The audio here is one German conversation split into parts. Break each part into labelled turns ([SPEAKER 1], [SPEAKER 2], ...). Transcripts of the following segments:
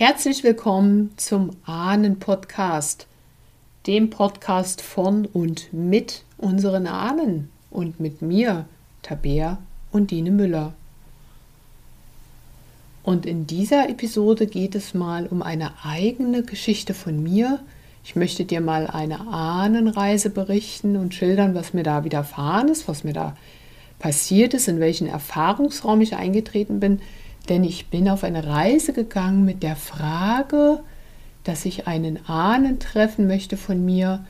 [SPEAKER 1] Herzlich willkommen zum Ahnen-Podcast, dem Podcast von und mit unseren Ahnen und mit mir, Tabea und Dine Müller. Und in dieser Episode geht es mal um eine eigene Geschichte von mir. Ich möchte dir mal eine Ahnenreise berichten und schildern, was mir da widerfahren ist, was mir da passiert ist, in welchen Erfahrungsraum ich eingetreten bin. Denn ich bin auf eine Reise gegangen mit der Frage, dass ich einen Ahnen treffen möchte von mir,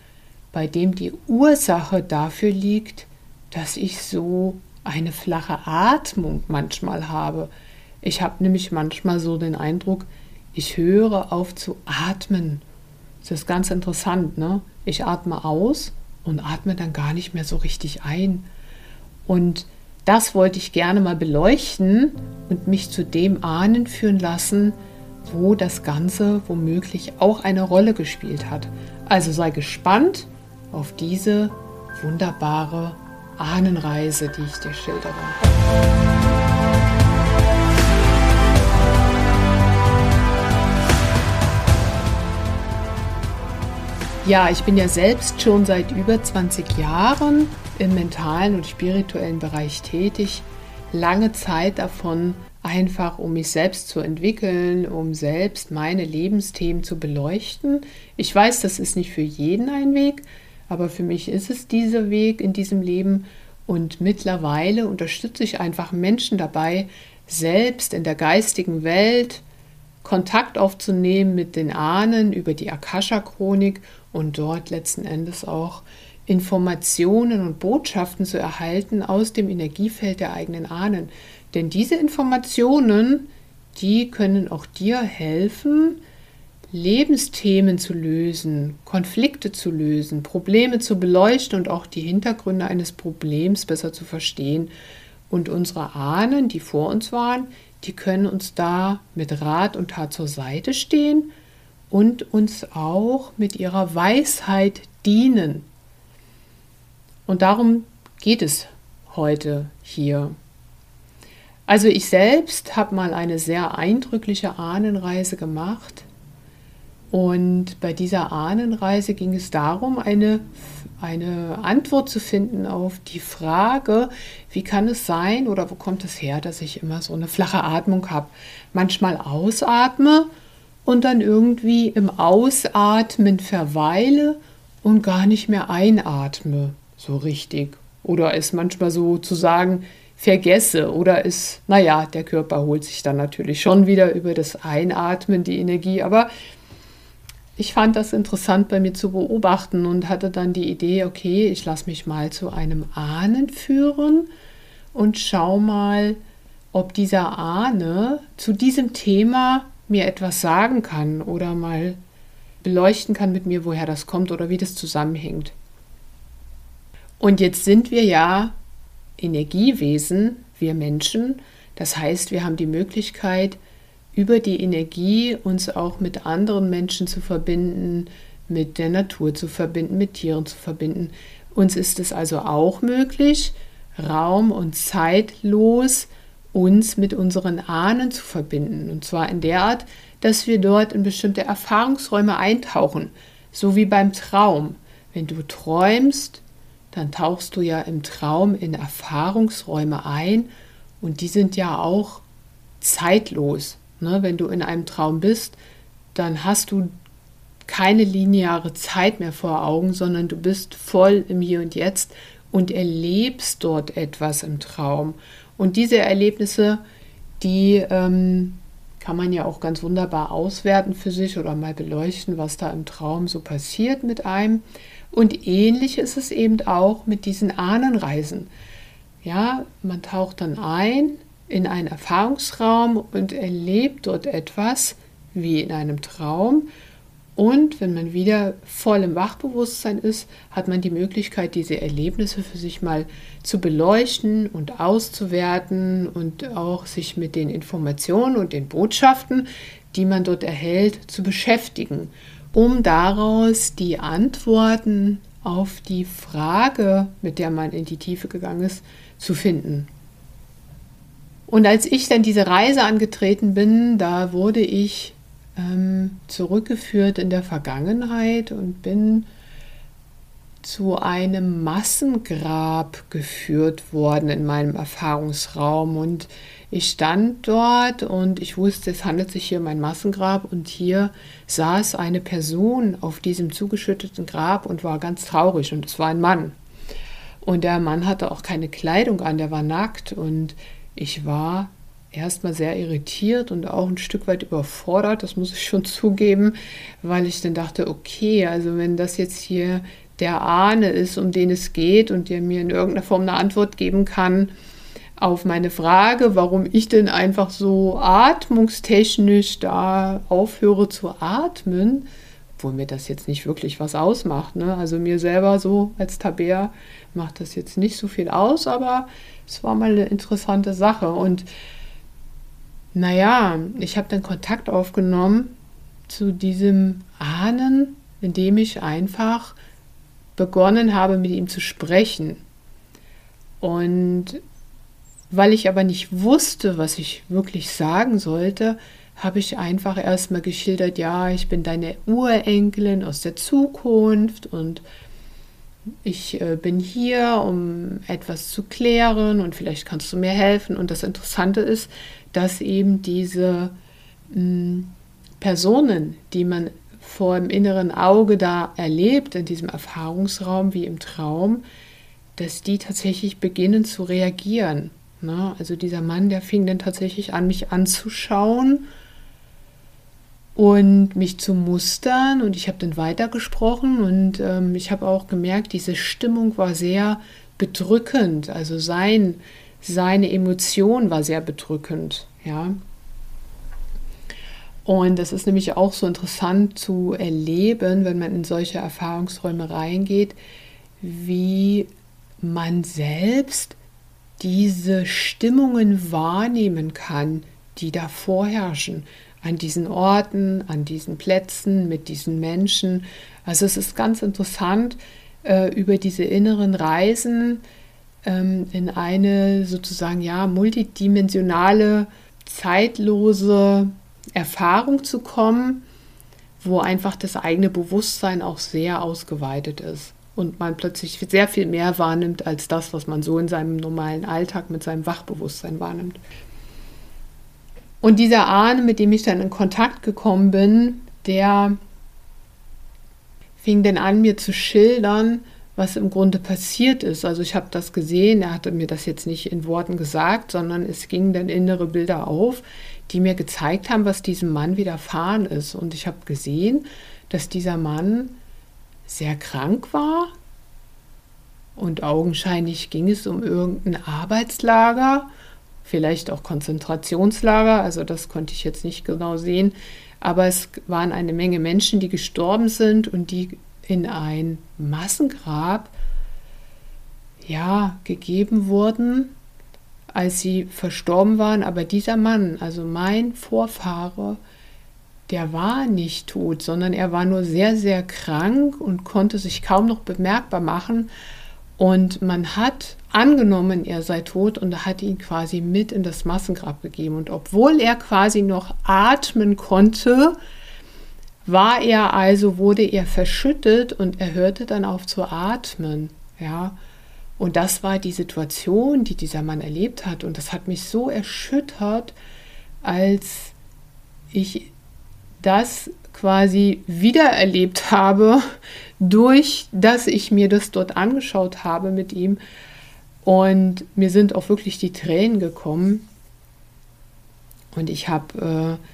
[SPEAKER 1] bei dem die Ursache dafür liegt, dass ich so eine flache Atmung manchmal habe. Ich habe nämlich manchmal so den Eindruck, ich höre auf zu atmen. Das ist ganz interessant, ne? Ich atme aus und atme dann gar nicht mehr so richtig ein. Und das wollte ich gerne mal beleuchten und mich zu dem Ahnen führen lassen, wo das Ganze womöglich auch eine Rolle gespielt hat. Also sei gespannt auf diese wunderbare Ahnenreise, die ich dir schildere. Ja, ich bin ja selbst schon seit über 20 Jahren im mentalen und spirituellen Bereich tätig. Lange Zeit davon einfach, um mich selbst zu entwickeln, um selbst meine Lebensthemen zu beleuchten. Ich weiß, das ist nicht für jeden ein Weg, aber für mich ist es dieser Weg in diesem Leben und mittlerweile unterstütze ich einfach Menschen dabei, selbst in der geistigen Welt Kontakt aufzunehmen mit den Ahnen über die Akasha-Chronik und dort letzten Endes auch Informationen und Botschaften zu erhalten aus dem Energiefeld der eigenen Ahnen. Denn diese Informationen, die können auch dir helfen, Lebensthemen zu lösen, Konflikte zu lösen, Probleme zu beleuchten und auch die Hintergründe eines Problems besser zu verstehen. Und unsere Ahnen, die vor uns waren, die können uns da mit Rat und Tat zur Seite stehen und uns auch mit ihrer Weisheit dienen. Und darum geht es heute hier. Also ich selbst habe mal eine sehr eindrückliche Ahnenreise gemacht. Und bei dieser Ahnenreise ging es darum, eine, eine Antwort zu finden auf die Frage, wie kann es sein oder wo kommt es her, dass ich immer so eine flache Atmung habe. Manchmal ausatme und dann irgendwie im Ausatmen verweile und gar nicht mehr einatme so richtig. Oder es manchmal so zu sagen, vergesse oder es, naja, der Körper holt sich dann natürlich schon wieder über das Einatmen die Energie. Aber ich fand das interessant bei mir zu beobachten und hatte dann die Idee, okay, ich lasse mich mal zu einem Ahnen führen und schau mal, ob dieser Ahne zu diesem Thema mir etwas sagen kann oder mal beleuchten kann mit mir, woher das kommt oder wie das zusammenhängt. Und jetzt sind wir ja Energiewesen, wir Menschen. Das heißt, wir haben die Möglichkeit, über die Energie uns auch mit anderen Menschen zu verbinden, mit der Natur zu verbinden, mit Tieren zu verbinden. Uns ist es also auch möglich, raum- und zeitlos uns mit unseren Ahnen zu verbinden. Und zwar in der Art, dass wir dort in bestimmte Erfahrungsräume eintauchen, so wie beim Traum. Wenn du träumst, dann tauchst du ja im Traum in Erfahrungsräume ein und die sind ja auch zeitlos. Ne? Wenn du in einem Traum bist, dann hast du keine lineare Zeit mehr vor Augen, sondern du bist voll im Hier und Jetzt und erlebst dort etwas im Traum. Und diese Erlebnisse, die ähm, kann man ja auch ganz wunderbar auswerten für sich oder mal beleuchten, was da im Traum so passiert mit einem. Und ähnlich ist es eben auch mit diesen Ahnenreisen. Ja, man taucht dann ein in einen Erfahrungsraum und erlebt dort etwas wie in einem Traum. Und wenn man wieder voll im Wachbewusstsein ist, hat man die Möglichkeit, diese Erlebnisse für sich mal zu beleuchten und auszuwerten und auch sich mit den Informationen und den Botschaften, die man dort erhält, zu beschäftigen um daraus die Antworten auf die Frage, mit der man in die Tiefe gegangen ist, zu finden. Und als ich dann diese Reise angetreten bin, da wurde ich ähm, zurückgeführt in der Vergangenheit und bin zu einem Massengrab geführt worden in meinem Erfahrungsraum. Und ich stand dort und ich wusste, es handelt sich hier um ein Massengrab und hier saß eine Person auf diesem zugeschütteten Grab und war ganz traurig und es war ein Mann. Und der Mann hatte auch keine Kleidung an, der war nackt und ich war erstmal sehr irritiert und auch ein Stück weit überfordert, das muss ich schon zugeben, weil ich dann dachte, okay, also wenn das jetzt hier der Ahne ist, um den es geht und der mir in irgendeiner Form eine Antwort geben kann, auf meine Frage, warum ich denn einfach so atmungstechnisch da aufhöre zu atmen, obwohl mir das jetzt nicht wirklich was ausmacht. Ne? Also mir selber so als Tabea macht das jetzt nicht so viel aus, aber es war mal eine interessante Sache. Und naja, ich habe dann Kontakt aufgenommen zu diesem Ahnen, indem ich einfach begonnen habe, mit ihm zu sprechen. Und weil ich aber nicht wusste, was ich wirklich sagen sollte, habe ich einfach erstmal geschildert, ja, ich bin deine Urenkelin aus der Zukunft und ich äh, bin hier, um etwas zu klären und vielleicht kannst du mir helfen. Und das Interessante ist, dass eben diese mh, hm, Personen, die man vor dem inneren Auge da erlebt, in diesem Erfahrungsraum wie im Traum, dass die tatsächlich beginnen zu reagieren. Na, also dieser Mann, der fing dann tatsächlich an, mich anzuschauen und mich zu mustern. Und ich habe dann weitergesprochen und ähm, ich habe auch gemerkt, diese Stimmung war sehr bedrückend, also sein, seine Emotion war sehr bedrückend, ja. Und das ist nämlich auch so interessant zu erleben, wenn man in solche Erfahrungsräume reingeht, wie man selbst diese Stimmungen wahrnehmen kann, die da vorherrschen, an diesen Orten, an diesen Plätzen, mit diesen Menschen. Also es ist ganz interessant, äh, über diese inneren Reisen ähm, in eine sozusagen ja multidimensionale, zeitlose Erfahrung zu kommen, wo einfach das eigene Bewusstsein auch sehr ausgeweitet ist und man plötzlich sehr viel mehr wahrnimmt als das, was man so in seinem normalen Alltag mit seinem Wachbewusstsein wahrnimmt. Und dieser Ahne, mit dem ich dann in Kontakt gekommen bin, der fing dann an, mir zu schildern, was im Grunde passiert ist. Also ich habe das gesehen, er hatte mir das jetzt nicht in Worten gesagt, sondern es gingen dann innere Bilder auf, die mir gezeigt haben, was diesem Mann widerfahren ist. Und ich habe gesehen, dass dieser Mann sehr krank war und augenscheinlich ging es um irgendein Arbeitslager, vielleicht auch Konzentrationslager, also das konnte ich jetzt nicht genau sehen, aber es waren eine Menge Menschen, die gestorben sind und die in ein Massengrab ja gegeben wurden, als sie verstorben waren, aber dieser Mann, also mein Vorfahre, der war nicht tot, sondern er war nur sehr, sehr krank und konnte sich kaum noch bemerkbar machen. Und man hat angenommen, er sei tot und hat ihn quasi mit in das Massengrab gegeben. Und obwohl er quasi noch atmen konnte, war er also, wurde er verschüttet und er hörte dann auf zu atmen. Ja. Und das war die Situation, die dieser Mann erlebt hat. Und das hat mich so erschüttert, als ich das quasi wiedererlebt habe, durch dass ich mir das dort angeschaut habe mit ihm. Und mir sind auch wirklich die Tränen gekommen. Und ich habe äh,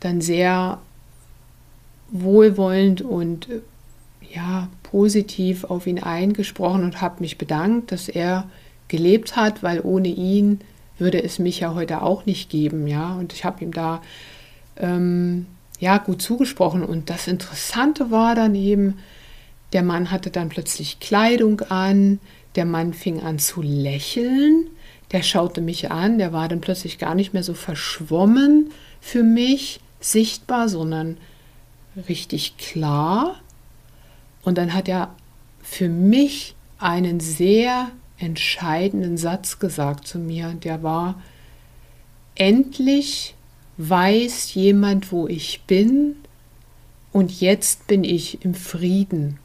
[SPEAKER 1] dann sehr wohlwollend und äh, ja, positiv auf ihn eingesprochen und habe mich bedankt, dass er gelebt hat, weil ohne ihn würde es mich ja heute auch nicht geben, ja. Und ich habe ihm da ähm, ja, gut zugesprochen. Und das Interessante war dann eben, der Mann hatte dann plötzlich Kleidung an, der Mann fing an zu lächeln, der schaute mich an, der war dann plötzlich gar nicht mehr so verschwommen für mich sichtbar, sondern richtig klar. Und dann hat er für mich einen sehr entscheidenden Satz gesagt zu mir, der war, endlich weiß jemand, wo ich bin und jetzt bin ich im Frieden.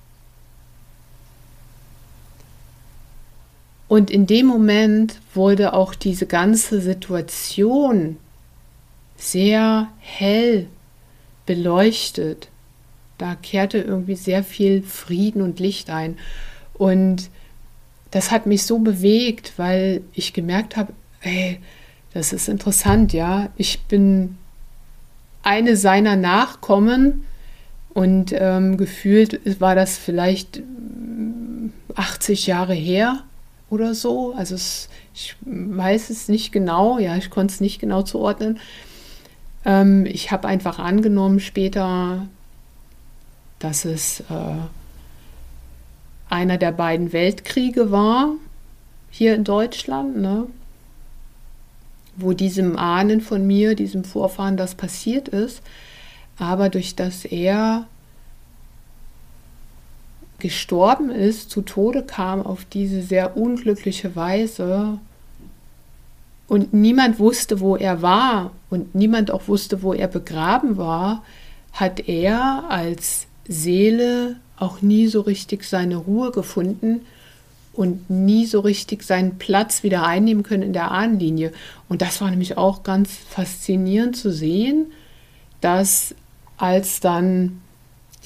[SPEAKER 1] Und in dem Moment wurde auch diese ganze Situation sehr hell beleuchtet. Da kehrte irgendwie sehr viel Frieden und Licht ein. Und das hat mich so bewegt, weil ich gemerkt habe, ey, das ist interessant, ja. Ich bin eine seiner Nachkommen und ähm, gefühlt war das vielleicht 80 Jahre her oder so. Also es, ich weiß es nicht genau, ja, ich konnte es nicht genau zuordnen. Ähm, ich habe einfach angenommen später, dass es äh, einer der beiden Weltkriege war hier in Deutschland, ne? Wo diesem Ahnen von mir, diesem Vorfahren das passiert ist. Aber durch das er gestorben ist, zu Tode kam auf diese sehr unglückliche Weise und niemand wusste, wo er war und niemand auch wusste, wo er begraben war, hat er als Seele auch nie so richtig seine Ruhe gefunden und nie so richtig seinen Platz wieder einnehmen können in der Ahnenlinie. Und das war nämlich auch ganz faszinierend zu sehen, dass als dann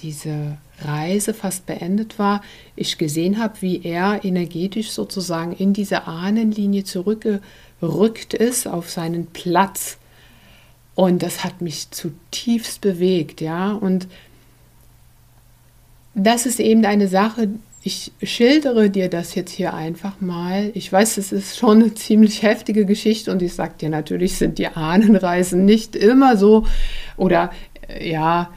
[SPEAKER 1] diese Reise fast beendet war, ich gesehen habe, wie er energetisch sozusagen in diese Ahnenlinie zurückgerückt ist auf seinen Platz. Und das hat mich zutiefst bewegt, ja. Und das ist eben eine Sache, ich schildere dir das jetzt hier einfach mal. Ich weiß, es ist schon eine ziemlich heftige Geschichte und ich sage dir, natürlich sind die Ahnenreisen nicht immer so oder ja,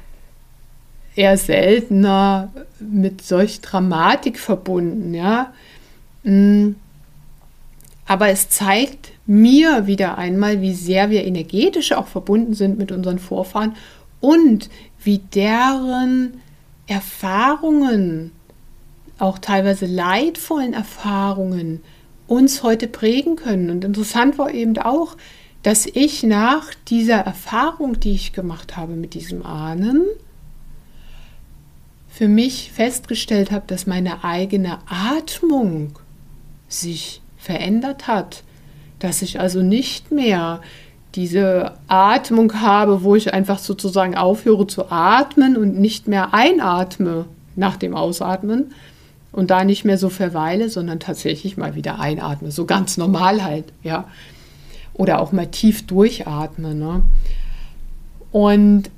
[SPEAKER 1] eher seltener mit solch Dramatik verbunden, ja. Mm. Aber es zeigt mir wieder einmal, wie sehr wir energetisch auch verbunden sind mit unseren Vorfahren und wie deren Erfahrungen, auch teilweise leidvollen Erfahrungen, uns heute prägen können. Und interessant war eben auch, dass ich nach dieser Erfahrung, die ich gemacht habe mit diesem Ahnen, für mich festgestellt habe, dass meine eigene Atmung sich verändert hat, dass ich also nicht mehr diese Atmung habe, wo ich einfach sozusagen aufhöre zu atmen und nicht mehr einatme nach dem Ausatmen und da nicht mehr so verweile, sondern tatsächlich mal wieder einatme, so ganz normal halt, ja. Oder auch mal tief durchatme. Ne? Und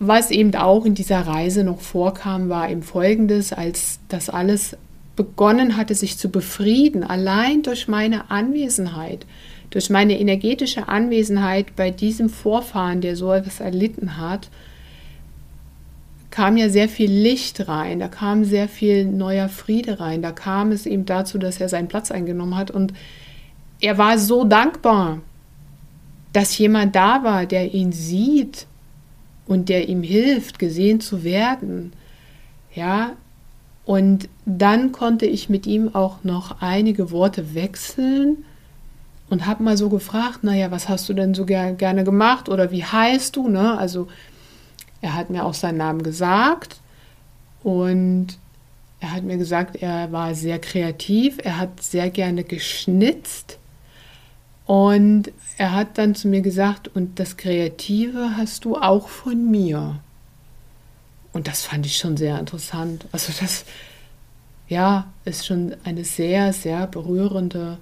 [SPEAKER 1] was eben auch in dieser Reise noch vorkam, war eben folgendes, als das alles begonnen hatte, sich zu befrieden, allein durch meine Anwesenheit, durch meine energetische Anwesenheit bei diesem Vorfahren, der so etwas erlitten hat, kam ja sehr viel Licht rein, da kam sehr viel neuer Friede rein, da kam es eben dazu, dass er seinen Platz eingenommen hat und er war so dankbar, dass jemand da war, der ihn sieht und der ihm hilft, gesehen zu werden. Ja, und dann konnte ich mit ihm auch noch einige Worte wechseln und habe mal so gefragt, naja, was hast du denn so ger gerne gemacht oder wie heißt du? Ne? Also er hat mir auch seinen Namen gesagt und er hat mir gesagt, er war sehr kreativ, er hat sehr gerne geschnitzt und er hat dann zu mir gesagt, und das Kreative hast du auch von mir. Und das fand ich schon sehr interessant. Also das, ja, ist schon eine sehr, sehr berührende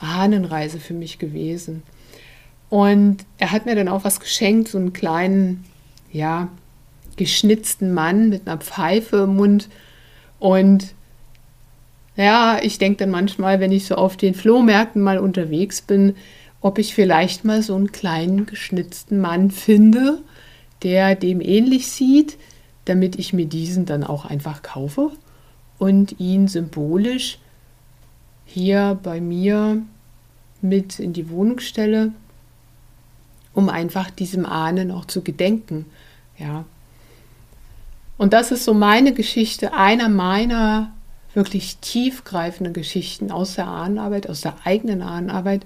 [SPEAKER 1] Ahnenreise für mich gewesen. Und er hat mir dann auch was geschenkt, so einen kleinen, ja, geschnitzten Mann mit einer Pfeife im Mund. Und ja, ich denke dann manchmal, wenn ich so auf den Flohmärkten mal unterwegs bin, ob ich vielleicht mal so einen kleinen geschnitzten Mann finde, der dem ähnlich sieht, damit ich mir diesen dann auch einfach kaufe und ihn symbolisch hier bei mir mit in die Wohnung stelle, um einfach diesem Ahnen auch zu gedenken. Ja. Und das ist so meine Geschichte, einer meiner wirklich tiefgreifenden Geschichten aus der Ahnenarbeit, aus der eigenen Ahnenarbeit,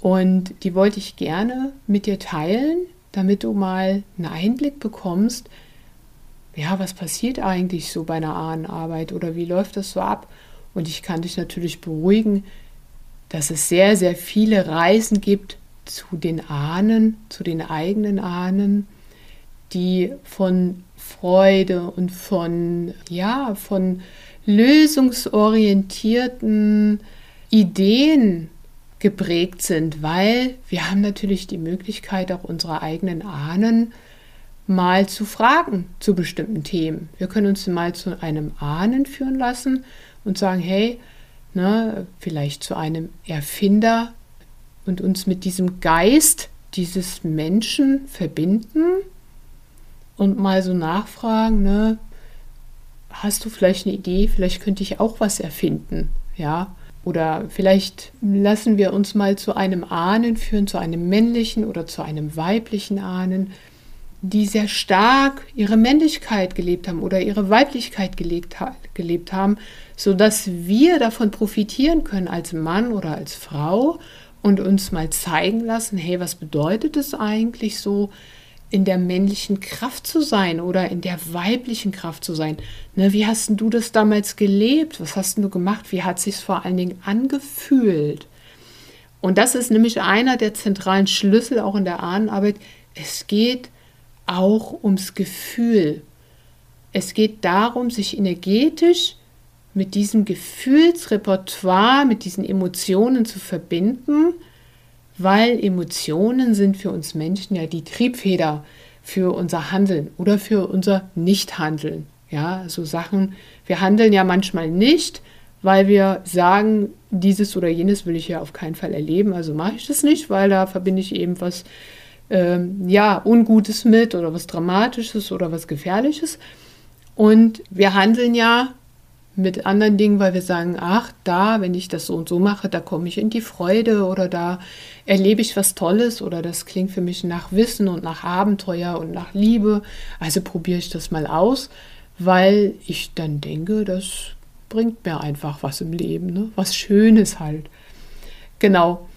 [SPEAKER 1] und die wollte ich gerne mit dir teilen, damit du mal einen Einblick bekommst, ja, was passiert eigentlich so bei einer Ahnenarbeit oder wie läuft das so ab? Und ich kann dich natürlich beruhigen, dass es sehr, sehr viele Reisen gibt zu den Ahnen, zu den eigenen Ahnen, die von Freude und von, ja, von lösungsorientierten Ideen geprägt sind, weil wir haben natürlich die Möglichkeit, auch unsere eigenen Ahnen mal zu fragen zu bestimmten Themen. Wir können uns mal zu einem Ahnen führen lassen und sagen, hey, ne, vielleicht zu einem Erfinder und uns mit diesem Geist dieses Menschen verbinden und mal so nachfragen, ne, hast du vielleicht eine Idee, vielleicht könnte ich auch was erfinden, ja? Oder vielleicht lassen wir uns mal zu einem Ahnen führen, zu einem männlichen oder zu einem weiblichen Ahnen, die sehr stark ihre Männlichkeit gelebt haben oder ihre Weiblichkeit gelebt, gelebt haben, sodass wir davon profitieren können als Mann oder als Frau und uns mal zeigen lassen, hey, was bedeutet es eigentlich so, in der männlichen Kraft zu sein oder in der weiblichen Kraft zu sein. Ne, wie hast du das damals gelebt? Was hast du gemacht? Wie hat sich vor allen Dingen angefühlt? Und das ist nämlich einer der zentralen Schlüssel auch in der Ahnenarbeit. Es geht auch ums Gefühl. Es geht darum, sich energetisch mit diesem Gefühlsrepertoire, mit diesen Emotionen zu verbinden weil Emotionen sind für uns Menschen ja die Triebfeder für unser Handeln oder für unser Nichthandeln. Ja, so Sachen, wir handeln ja manchmal nicht, weil wir sagen, dieses oder jenes will ich ja auf keinen Fall erleben, also mache ich das nicht, weil da verbinde ich eben was ähm, ja, Ungutes mit oder was Dramatisches oder was Gefährliches. Und wir handeln ja mit anderen Dingen, weil wir sagen, ach, da, wenn ich das so und so mache, da komme ich in die Freude oder da erlebe ich was Tolles oder das klingt für mich nach Wissen und nach Abenteuer und nach Liebe. Also probiere ich das mal aus, weil ich dann denke, das bringt mir einfach was im Leben, ne? was Schönes halt. Genau.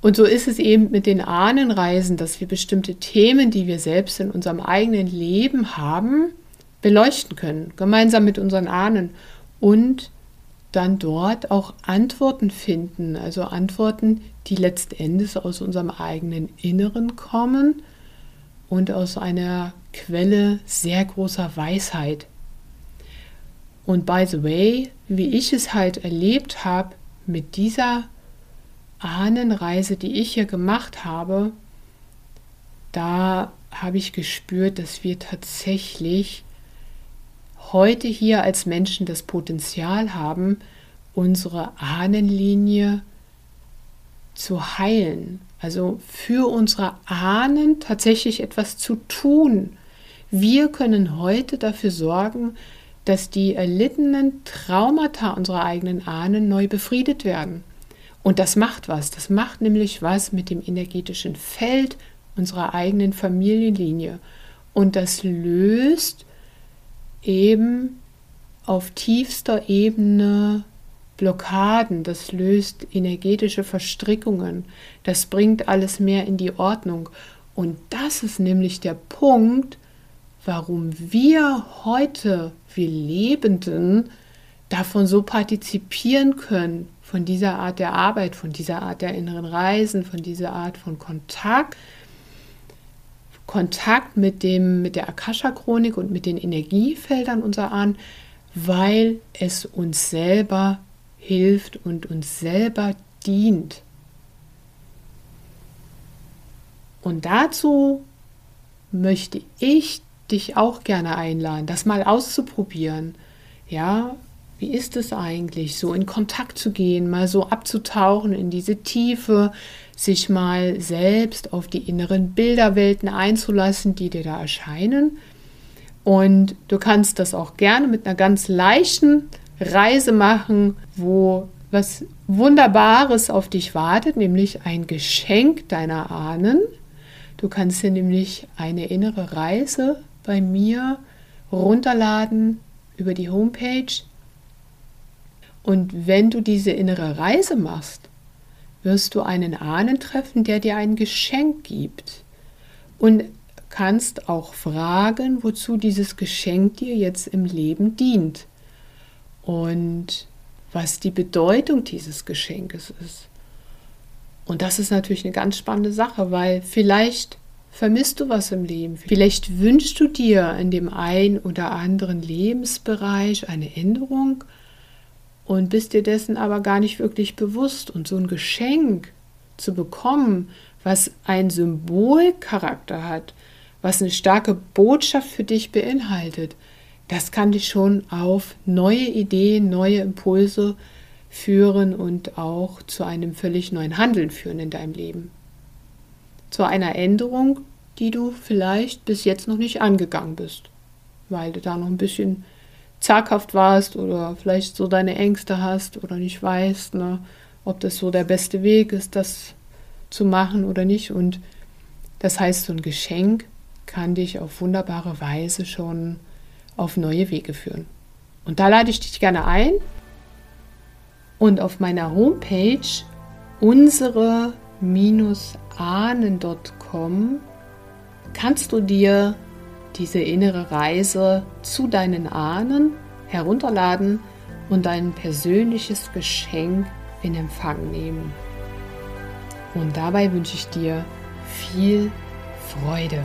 [SPEAKER 1] Und so ist es eben mit den Ahnenreisen, dass wir bestimmte Themen, die wir selbst in unserem eigenen Leben haben, beleuchten können, gemeinsam mit unseren Ahnen und dann dort auch Antworten finden, also Antworten, die letztendlich aus unserem eigenen Inneren kommen und aus einer Quelle sehr großer Weisheit. Und by the way, wie ich es halt erlebt habe mit dieser Ahnenreise, die ich hier gemacht habe, da habe ich gespürt, dass wir tatsächlich heute hier als Menschen das Potenzial haben, unsere Ahnenlinie zu heilen. Also für unsere Ahnen tatsächlich etwas zu tun. Wir können heute dafür sorgen, dass die erlittenen Traumata unserer eigenen Ahnen neu befriedet werden. Und das macht was. Das macht nämlich was mit dem energetischen Feld unserer eigenen Familienlinie. Und das löst eben auf tiefster Ebene Blockaden, das löst energetische Verstrickungen, das bringt alles mehr in die Ordnung. Und das ist nämlich der Punkt, warum wir heute, wir Lebenden, davon so partizipieren können, von dieser Art der Arbeit, von dieser Art der inneren Reisen, von dieser Art von Kontakt, Kontakt mit, dem, mit der Akasha-Chronik und mit den Energiefeldern unserer Ahnen, weil es uns selber hilft und uns selber dient. Und dazu möchte ich dich auch gerne einladen, das mal auszuprobieren. Ja, wie ist es eigentlich, so in Kontakt zu gehen, mal so abzutauchen in diese Tiefe, sich mal selbst auf die inneren Bilderwelten einzulassen, die dir da erscheinen. Und du kannst das auch gerne mit einer ganz leichten Reise machen, wo was Wunderbares auf dich wartet, nämlich ein Geschenk deiner Ahnen. Du kannst dir nämlich eine innere Reise bei mir runterladen über die Homepage und wenn du diese innere Reise machst, wirst du einen Ahnen treffen, der dir ein Geschenk gibt. und kannst auch fragen, wozu dieses Geschenk dir jetzt im Leben dient und was die Bedeutung dieses Geschenkes ist. Und das ist natürlich eine ganz spannende Sache, weil vielleicht vermisst du was im Leben. Vielleicht wünschst du dir in dem einen oder anderen Lebensbereich eine Änderung und bist dir dessen aber gar nicht wirklich bewusst. Und so ein Geschenk zu bekommen, was einen Symbolcharakter hat, was eine starke Botschaft für dich beinhaltet, das kann dich schon auf neue Ideen, neue Impulse führen und auch zu einem völlig neuen Handeln führen in deinem Leben. Zu einer Änderung, die du vielleicht bis jetzt noch nicht angegangen bist, weil du da noch ein bisschen zaghaft warst oder vielleicht so deine Ängste hast oder nicht weißt, ne, ob das so der beste Weg ist, das zu machen oder nicht. Und das heißt, so ein Geschenk kann dich auf wunderbare Weise schon auf neue Wege führen. Und da lade ich dich gerne ein. Und auf meiner Homepage unsere-ahnen.com kannst du dir diese innere Reise zu deinen Ahnen herunterladen und dein persönliches Geschenk in Empfang nehmen. Und dabei wünsche ich dir viel Freude.